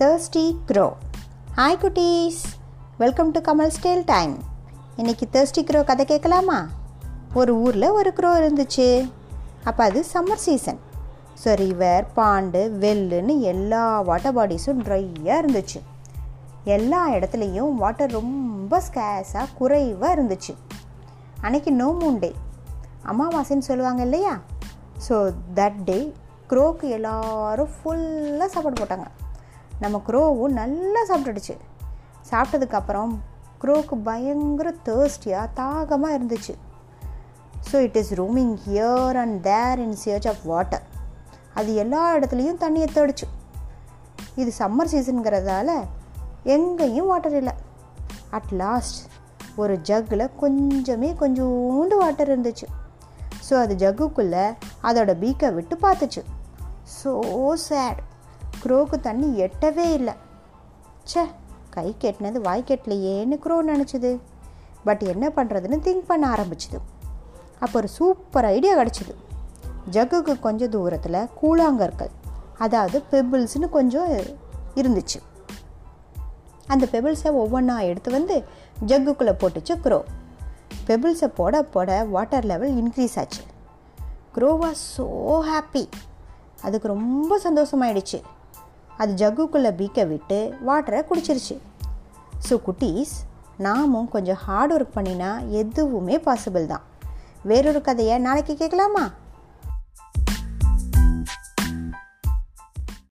Thirsty crow hi குட்டீஸ் welcome to Kamal stale time இன்றைக்கி thirsty crow கதை கேட்கலாமா? ஒரு ஊரில் ஒரு க்ரோ இருந்துச்சு. அப்போ அது summer season so river pond வெல்லுன்னு எல்லா வாட்டர் பாடிஸும் ட்ரையாக இருந்துச்சு. எல்லா இடத்துலையும் வாட்டர் ரொம்ப ஸ்கேஸாக குறைவாக இருந்துச்சு. அன்னைக்கு நோ மூன் டே அமாவாசைன்னு சொல்லுவாங்க இல்லையா? ஸோ தட் டே க்ரோக்கு எல்லோரும் ஃபுல்லாக சாப்பாடு போட்டாங்க. நம்ம க்ரோவும் நல்லா சாப்பிட்டுடுச்சு. சாப்பிட்டதுக்கப்புறம் க்ரோவுக்கு பயங்கர தேர்ஸ்டியாக தாகமாக இருந்துச்சு. So it is roaming here and there in search of water அது எல்லா இடத்துலையும் தண்ணியை தேடிச்சு இது சம்மர் சீசனுங்கிறதால எங்கேயும் வாட்டர் இல்லை. அட் லாஸ்ட் ஒரு ஜக்கில் கொஞ்சமே கொஞ்சோண்டு வாட்டர் இருந்துச்சு. ஸோ அது ஜக்குக்குள்ளே அதோட பீக்கை விட்டு பார்த்துச்சு. ஸோ சேட் க்ரோக்கு தண்ணி எட்டவே இல்லை. ச்சே கை கெட்டினது வாய் கெட்டலையேன்னு க்ரோ நினச்சிது. பட் என்ன பண்ணுறதுன்னு திங்க் பண்ண ஆரம்பிச்சுது. அப்போ ஒரு சூப்பர் ஐடியா கிடச்சிது. ஜக்குக்கு கொஞ்சம் தூரத்தில் கூழாங்கற்கள் அதாவது பெபிள்ஸ்னு கொஞ்சம் இருந்துச்சு. அந்த பெபிள்ஸை ஒவ்வொன்றா எடுத்து வந்து ஜக்குக்குள்ளே போட்டுச்சு க்ரோ. பெபிள்ஸை போட போட வாட்டர் லெவல் இன்க்ரீஸ் ஆச்சு. க்ரோ வாஸ் ஸோ ஹாப்பி அதுக்கு ரொம்ப சந்தோஷமாயிடுச்சு. அது ஜக்குக்குள்ளே பீக்கை விட்டு வாட்டரை குடிச்சிருச்சு. ஸோ குட்டீஸ் நாமும் கொஞ்சம் ஹார்ட் ஒர்க் பண்ணினா எதுவுமே பாசிபிள் தான். வேறொரு கதையை நாளைக்கு கேட்கலாமா?